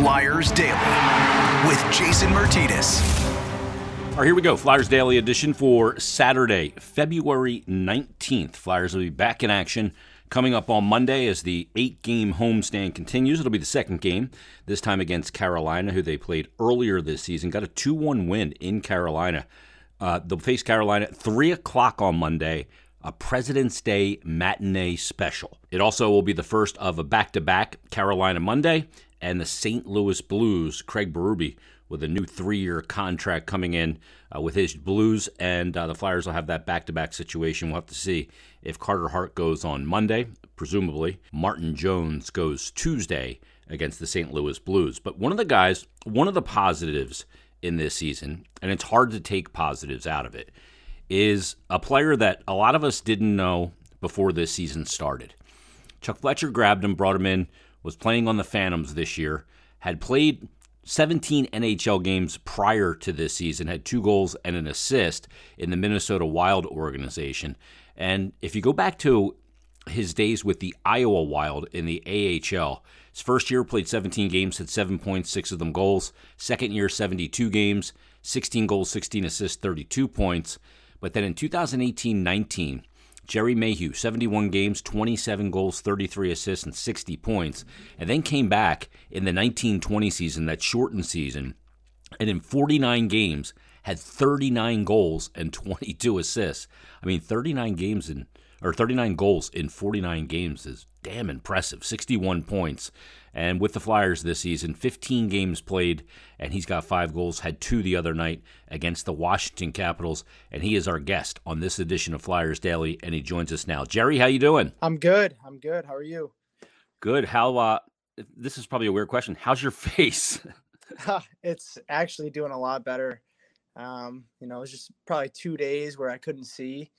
Flyers Daily with Jason Martinez. All right, here we go. Flyers Daily edition for Saturday, February 19th. Flyers will be back in action coming up on Monday as the eight game homestand continues. It'll be the second game, this time against Carolina, who they played earlier this season. Got a 2 1 win in Carolina. Uh, they'll face Carolina at 3 o'clock on Monday a President's Day matinee special. It also will be the first of a back to back Carolina Monday and the St. Louis Blues. Craig Berube with a new three year contract coming in uh, with his Blues, and uh, the Flyers will have that back to back situation. We'll have to see if Carter Hart goes on Monday, presumably. Martin Jones goes Tuesday against the St. Louis Blues. But one of the guys, one of the positives in this season, and it's hard to take positives out of it, is a player that a lot of us didn't know before this season started. Chuck Fletcher grabbed him, brought him in, was playing on the Phantoms this year, had played 17 NHL games prior to this season, had two goals and an assist in the Minnesota Wild organization. And if you go back to his days with the Iowa Wild in the AHL, his first year played 17 games, had 7.6 of them goals. Second year, 72 games, 16 goals, 16 assists, 32 points. But then in 2018 19, Gerry Mayhew, 71 games, 27 goals, 33 assists, and 60 points, and then came back in the 1920 season, that shortened season, and in 49 games had 39 goals and 22 assists. I mean, 39 games in or 39 goals in 49 games is damn impressive. 61 points. And with the Flyers this season, 15 games played, and he's got five goals, had two the other night against the Washington Capitals. And he is our guest on this edition of Flyers Daily, and he joins us now. Gerry, how you doing? I'm good. I'm good. How are you? Good. How uh this is probably a weird question. How's your face? it's actually doing a lot better. Um, you know, it was just probably two days where I couldn't see.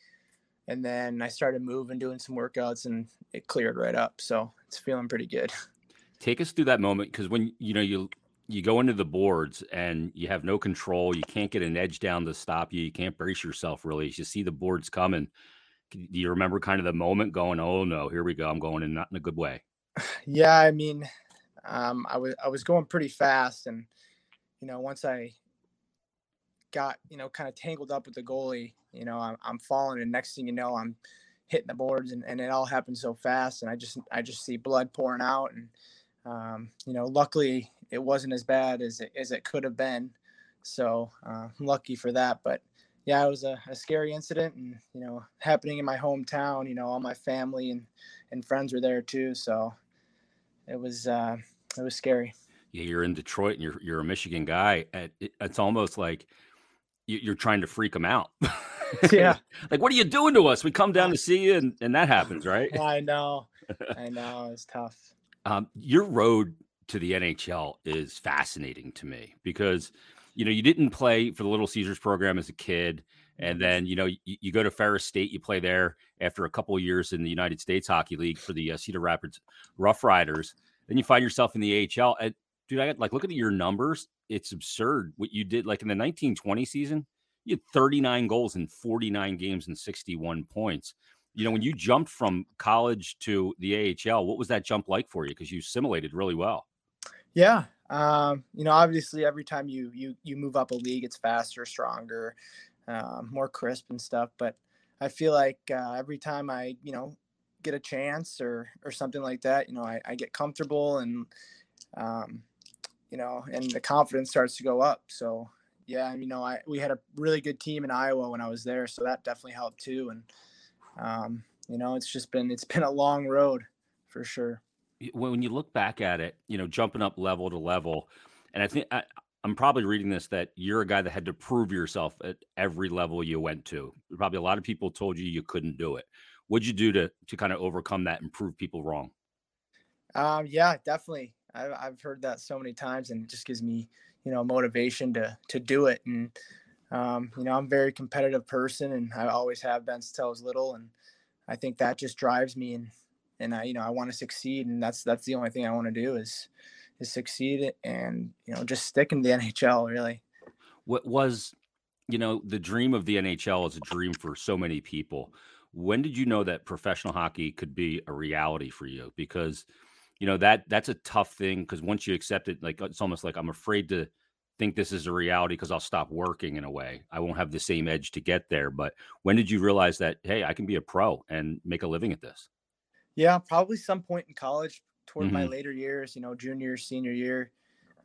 And then I started moving, doing some workouts, and it cleared right up. So it's feeling pretty good. Take us through that moment because when you know you you go into the boards and you have no control, you can't get an edge down to stop you, you can't brace yourself really. You see the boards coming. Do you remember kind of the moment going, "Oh no, here we go. I'm going in not in a good way." Yeah, I mean, um, I was I was going pretty fast, and you know, once I got you know kind of tangled up with the goalie, you know, I'm, I'm falling, and next thing you know, I'm hitting the boards, and, and it all happened so fast, and I just I just see blood pouring out, and um, you know, luckily it wasn't as bad as it, as it could have been. So uh, I'm lucky for that. But yeah, it was a, a, scary incident and, you know, happening in my hometown, you know, all my family and, and friends were there too. So it was, uh, it was scary. Yeah. You're in Detroit and you're, you're a Michigan guy. It's almost like you're trying to freak them out. yeah. like, what are you doing to us? We come down to see you and, and that happens, right? I know. I know. It's tough. Um, your road to the NHL is fascinating to me because you know you didn't play for the Little Caesars program as a kid, and mm-hmm. then you know you, you go to Ferris State, you play there after a couple of years in the United States Hockey League for the uh, Cedar Rapids Rough Riders. Then you find yourself in the AHL. And, dude, I got like look at your numbers. It's absurd what you did. Like in the 1920 season, you had 39 goals in 49 games and 61 points you know, when you jumped from college to the AHL, what was that jump like for you? Because you assimilated really well. Yeah, um, you know, obviously every time you you you move up a league, it's faster, stronger, um, more crisp and stuff. But I feel like uh, every time I you know get a chance or or something like that, you know, I, I get comfortable and um, you know, and the confidence starts to go up. So yeah, you know, I we had a really good team in Iowa when I was there, so that definitely helped too. And um, you know, it's just been it's been a long road for sure. When you look back at it, you know, jumping up level to level, and I think I, I'm probably reading this that you're a guy that had to prove yourself at every level you went to. Probably a lot of people told you you couldn't do it. What'd you do to to kind of overcome that and prove people wrong? Um, yeah, definitely. I've I've heard that so many times, and it just gives me you know motivation to to do it. And um, you know, I'm a very competitive person, and I always have been since I was little, and I think that just drives me, and and I, you know, I want to succeed, and that's that's the only thing I want to do is is succeed, and you know, just stick in the NHL. Really, what was, you know, the dream of the NHL is a dream for so many people. When did you know that professional hockey could be a reality for you? Because you know that that's a tough thing because once you accept it, like it's almost like I'm afraid to think this is a reality because I'll stop working in a way. I won't have the same edge to get there. But when did you realize that hey, I can be a pro and make a living at this? Yeah, probably some point in college, toward mm-hmm. my later years. You know, junior, senior year.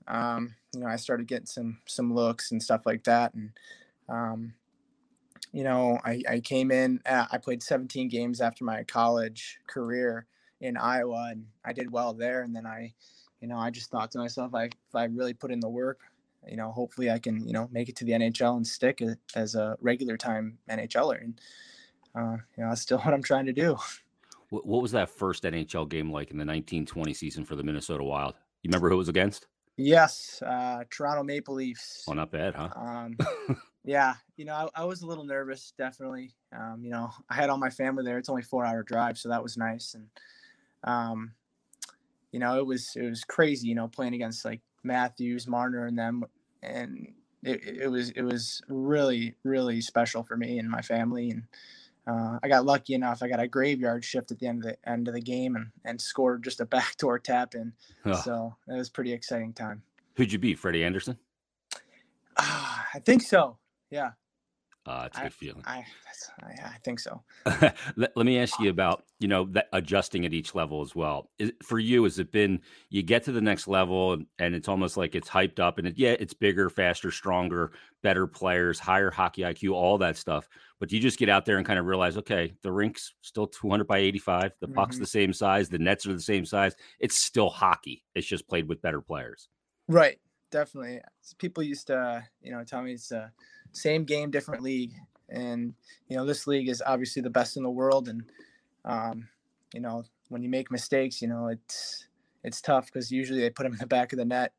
Um, you know, I started getting some some looks and stuff like that, and um, you know, I, I came in. Uh, I played 17 games after my college career in Iowa, and I did well there. And then I, you know, I just thought to myself, I, if I really put in the work, you know, hopefully I can, you know, make it to the NHL and stick as a regular time NHLer. And, uh, you know, that's still what I'm trying to do. What was that first NHL game like in the 1920 season for the Minnesota Wild? You remember who it was against? Yes, uh, Toronto Maple Leafs. Oh, not bad, huh? Um, yeah, you know, I, I, was a little nervous, definitely. Um, you know, I had all my family there. It's only four hour drive, so that was nice. And, um, you know, it was it was crazy. You know, playing against like Matthews, Marner, and them and it, it was it was really really special for me and my family and uh, I got lucky enough. I got a graveyard shift at the end of the end of the game and and scored just a backdoor tap in. Oh. So it was pretty exciting time. Who'd you beat? Freddie Andersen? Uh, I think so. Yeah. Uh, it's a good feeling. I, I, I think so. let, let, me ask you about you know that adjusting at each level as well. Is, for you, has it been you get to the next level and, and it's almost like it's hyped up and it, yeah, it's bigger, faster, stronger, better players, higher hockey IQ, all that stuff. But you just get out there and kind of realize, okay, the rink's still 200 by 85, the puck's mm-hmm. the same size, the nets are the same size. It's still hockey. It's just played with better players. Right. Definitely. People used to, you know, tell me it's. Uh, same game, different league. And you know, this league is obviously the best in the world. And um, you know, when you make mistakes, you know, it's it's tough because usually they put them in the back of the net.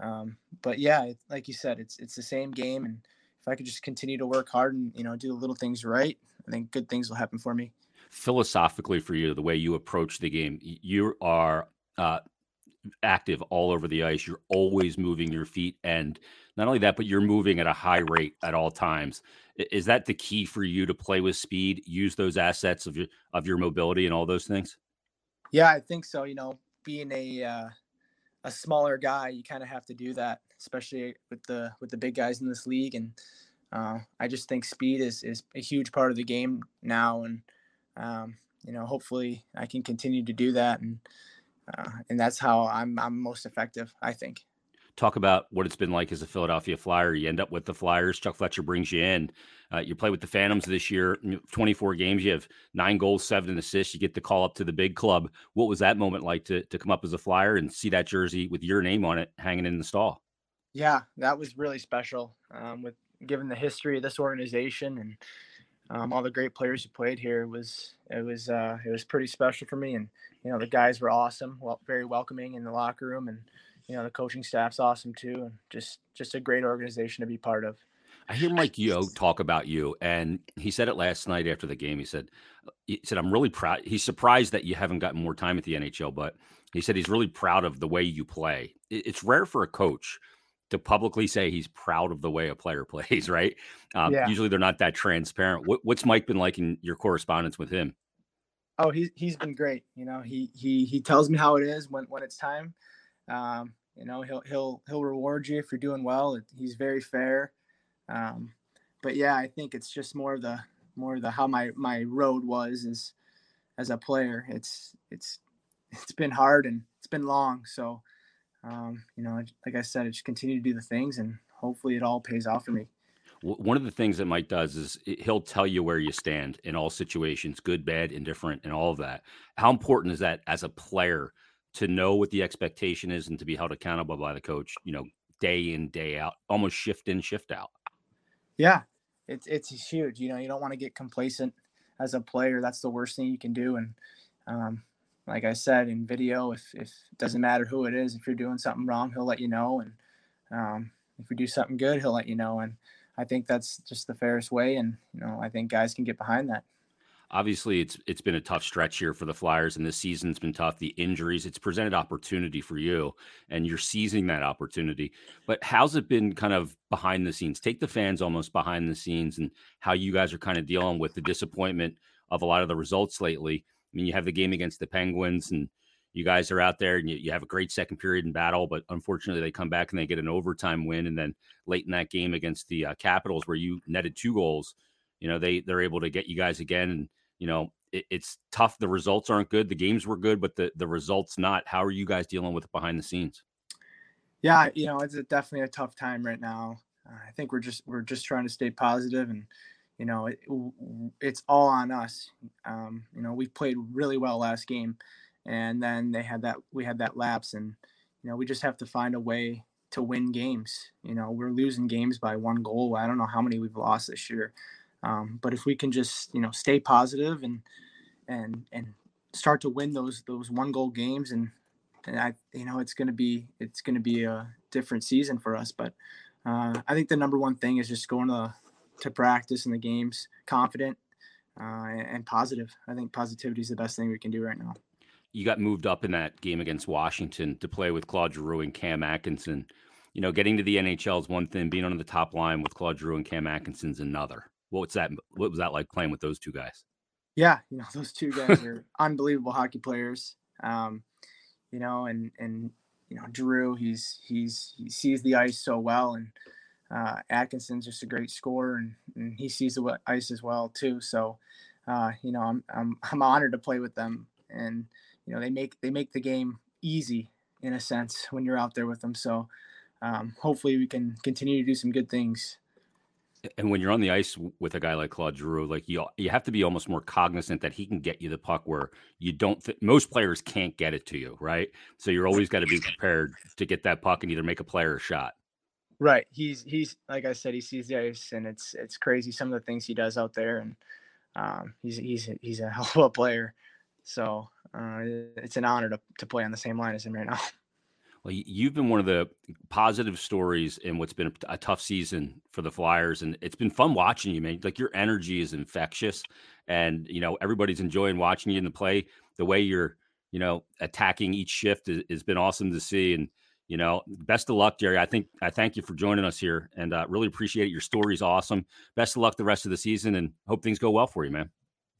Um, but yeah, it, like you said, it's it's the same game. And if I could just continue to work hard and you know do the little things right, I think good things will happen for me. Philosophically, for you, the way you approach the game, you are uh, active all over the ice. You're always moving your feet and not only that, but you're moving at a high rate at all times. Is that the key for you to play with speed, use those assets of your of your mobility and all those things? Yeah, I think so. You know, being a uh, a smaller guy, you kind of have to do that, especially with the with the big guys in this league. And uh, I just think speed is is a huge part of the game now, and um, you know, hopefully, I can continue to do that, and uh, and that's how I'm I'm most effective. I think talk about what it's been like as a Philadelphia Flyer. You end up with the Flyers. Chuck Fletcher brings you in. Uh, you play with the Phantoms this year, 24 games. You have nine goals, seven assists. You get the call up to the big club. What was that moment like to, to come up as a Flyer and see that jersey with your name on it hanging in the stall? Yeah, that was really special. Um, with given the history of this organization and um, all the great players who played here, was it was uh, it was pretty special for me. And you know the guys were awesome, well, very welcoming in the locker room, and you know the coaching staff's awesome too, and just just a great organization to be part of. I hear Mike Yeo talk about you, and he said it last night after the game. He said, "He said I'm really proud. He's surprised that you haven't gotten more time at the NHL, but he said he's really proud of the way you play. It's rare for a coach to publicly say he's proud of the way a player plays, right? Um, yeah. Usually they're not that transparent. What, what's Mike been like in your correspondence with him? Oh, he's he's been great. You know, he he he tells me how it is when when it's time. Um, you know, he'll he'll he'll reward you if you're doing well. He's very fair. Um, but yeah, I think it's just more of the more of the how my my road was as as a player. It's it's it's been hard and it's been long. So um, you know, like I said, I just continue to do the things and hopefully it all pays off for me. One of the things that Mike does is he'll tell you where you stand in all situations, good, bad, indifferent, and all of that. How important is that as a player to know what the expectation is and to be held accountable by the coach, you know, day in, day out, almost shift in, shift out. Yeah, it's it's huge. You know, you don't want to get complacent as a player. That's the worst thing you can do. And um, like I said in video, if if it doesn't matter who it is, if you're doing something wrong, he'll let you know. And um, if we do something good, he'll let you know. And I think that's just the fairest way. And you know, I think guys can get behind that obviously it's it's been a tough stretch here for the Flyers, and this season's been tough. The injuries, it's presented opportunity for you, and you're seizing that opportunity. But how's it been kind of behind the scenes? Take the fans almost behind the scenes and how you guys are kind of dealing with the disappointment of a lot of the results lately. I mean, you have the game against the Penguins, and you guys are out there and you, you have a great second period in battle, but unfortunately they come back and they get an overtime win. And then late in that game against the uh, Capitals, where you netted two goals, you know they they're able to get you guys again. And you know it, it's tough. The results aren't good. The games were good, but the the results not. How are you guys dealing with it behind the scenes? Yeah, you know it's a, definitely a tough time right now. Uh, I think we're just we're just trying to stay positive and you know it, it's all on us. Um, you know we played really well last game and then they had that we had that lapse and you know we just have to find a way to win games. You know we're losing games by one goal. I don't know how many we've lost this year. Um, but if we can just you know stay positive and and and start to win those those one goal games and and i you know it's to be it's to be a different season for us. But uh, i think the number one thing is just going to to practice in the games confident uh, and positive i think positivity is the best thing we can do right now you got moved up in that game against Washington to play with Claude Giroux and Cam Atkinson. You know, getting to the NHL is one thing; being on the top line with Claude Giroux and Cam Atkinson is another. What's that? What was that like playing with those two guys? Yeah, you know, those two guys are unbelievable hockey players. Um, you know, and and you know, Drew, he's he's he sees the ice so well, and uh, Atkinson's just a great scorer, and, and he sees the ice as well too. So, uh, you know, I'm I'm I'm honored to play with them, and you know they make they make the game easy in a sense when you're out there with them. So um, hopefully we can continue to do some good things. And when you're on the ice with a guy like Claude Giroux, like you, you have to be almost more cognizant that he can get you the puck where you don't. Th- most players can't get it to you, right? So you're always got to be prepared to get that puck and either make a player a shot. Right. He's he's like I said, he sees the ice, and it's it's crazy some of the things he does out there, and um, he's he's he's a hell of a player. So uh, it's an honor to, to play on the same line as him right now. Well, you've been one of the positive stories in what's been a, tough season for the Flyers, and it's been fun watching you, man. Like your energy is infectious, and you know everybody's enjoying watching you in the play. The way you're, you know, attacking each shift has been awesome to see. And you know, best of luck, Gerry. I think I thank you for joining us here, and uh, really appreciate it. Your story's awesome. Best of luck the rest of the season, and hope things go well for you, man.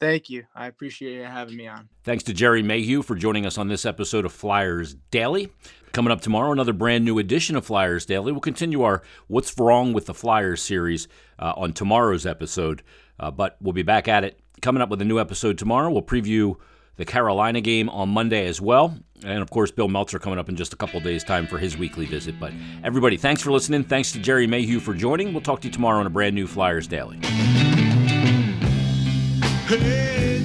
Thank you. I appreciate you having me on. Thanks to Gerry Mayhew for joining us on this episode of Flyers Daily. Coming up tomorrow, another brand new edition of Flyers Daily. We'll continue our What's Wrong with the Flyers series uh, on tomorrow's episode, uh, but we'll be back at it. Coming up with a new episode tomorrow. We'll preview the Carolina game on Monday as well. And of course, Bill Meltzer coming up in just a couple days' time for his weekly visit. But everybody, thanks for listening. Thanks to Gerry Mayhew for joining. We'll talk to you tomorrow on a brand new Flyers Daily. Hey.